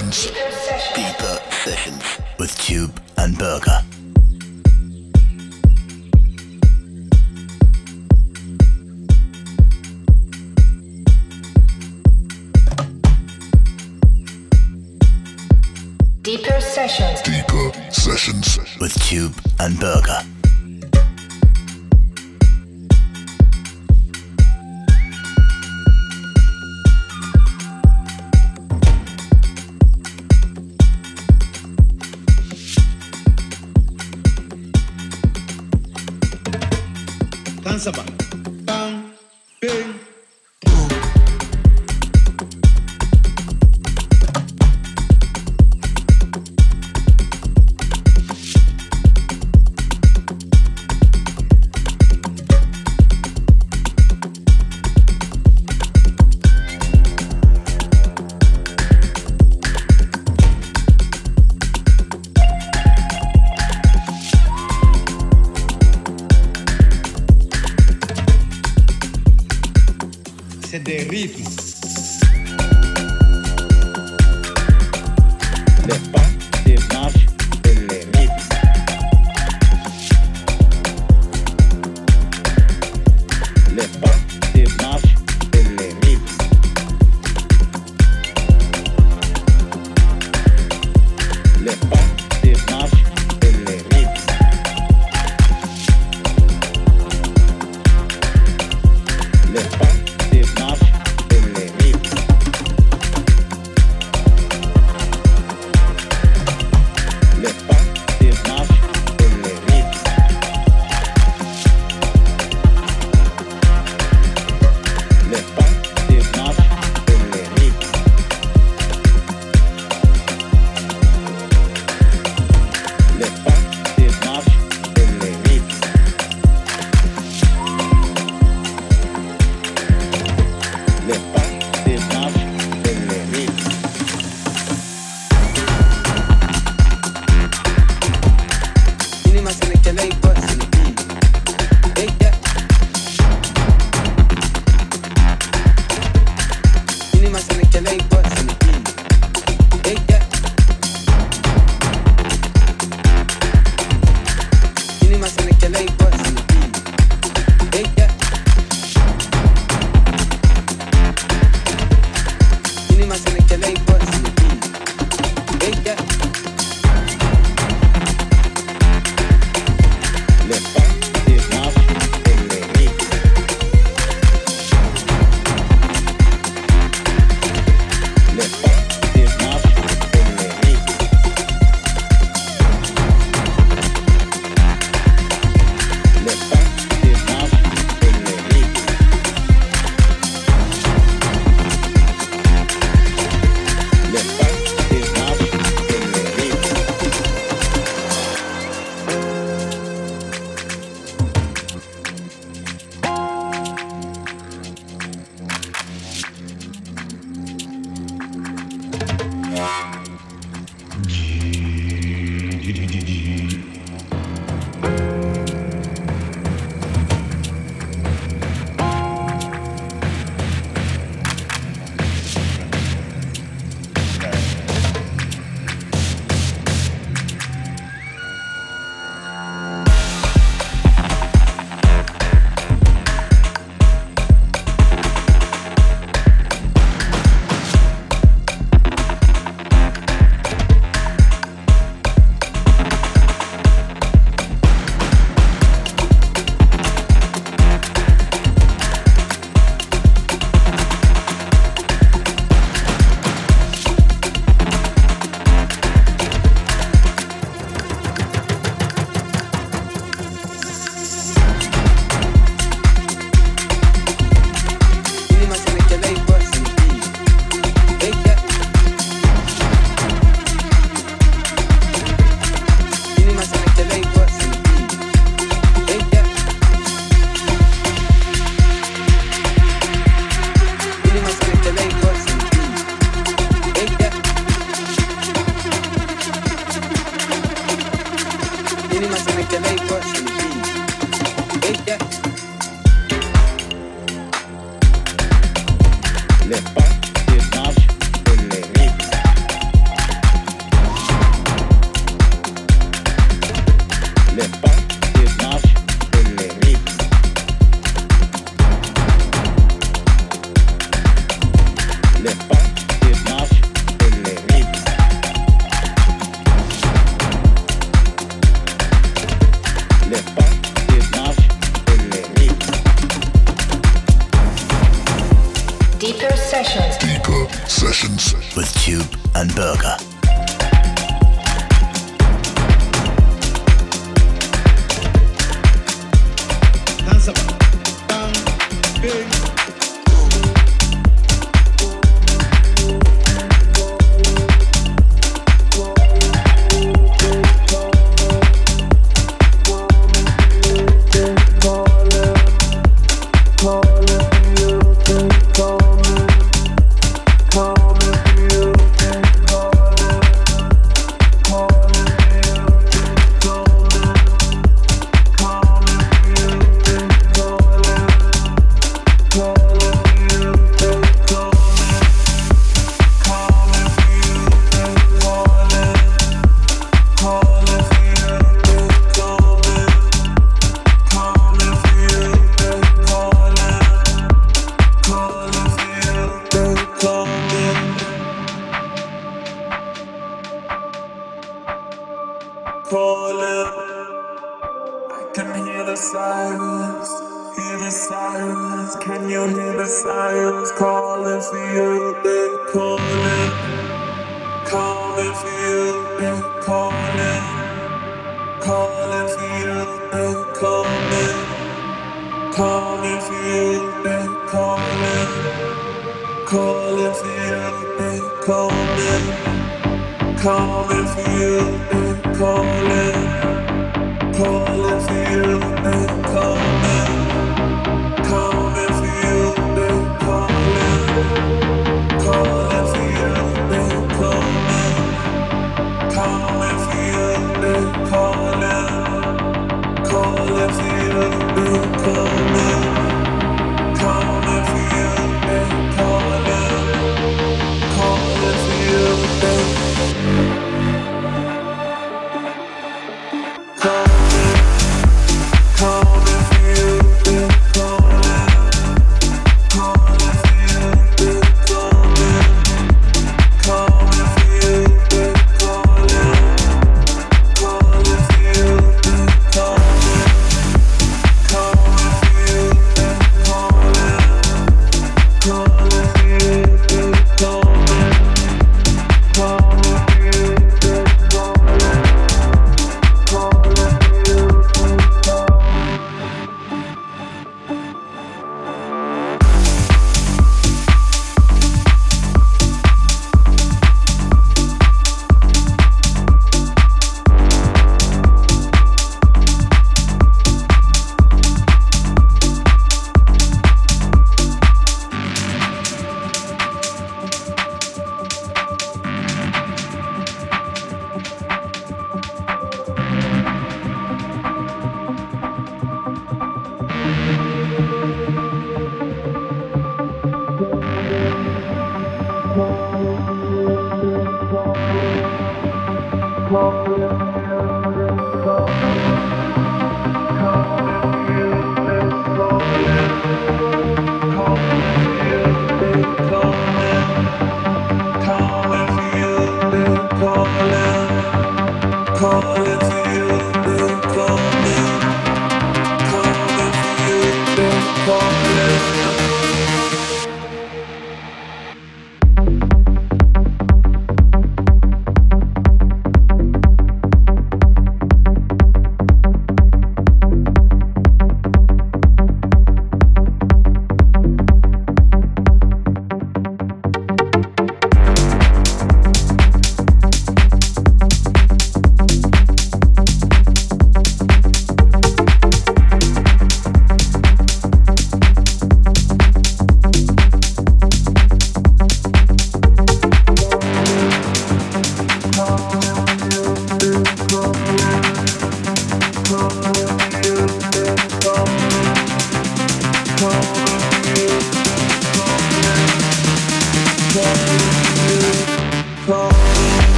Sessions. Deeper Sessions with Tube and Berger. Deeper Sessions. Deeper Sessions with Tube and Berger.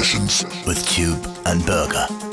Sessions. With Tube and Berger.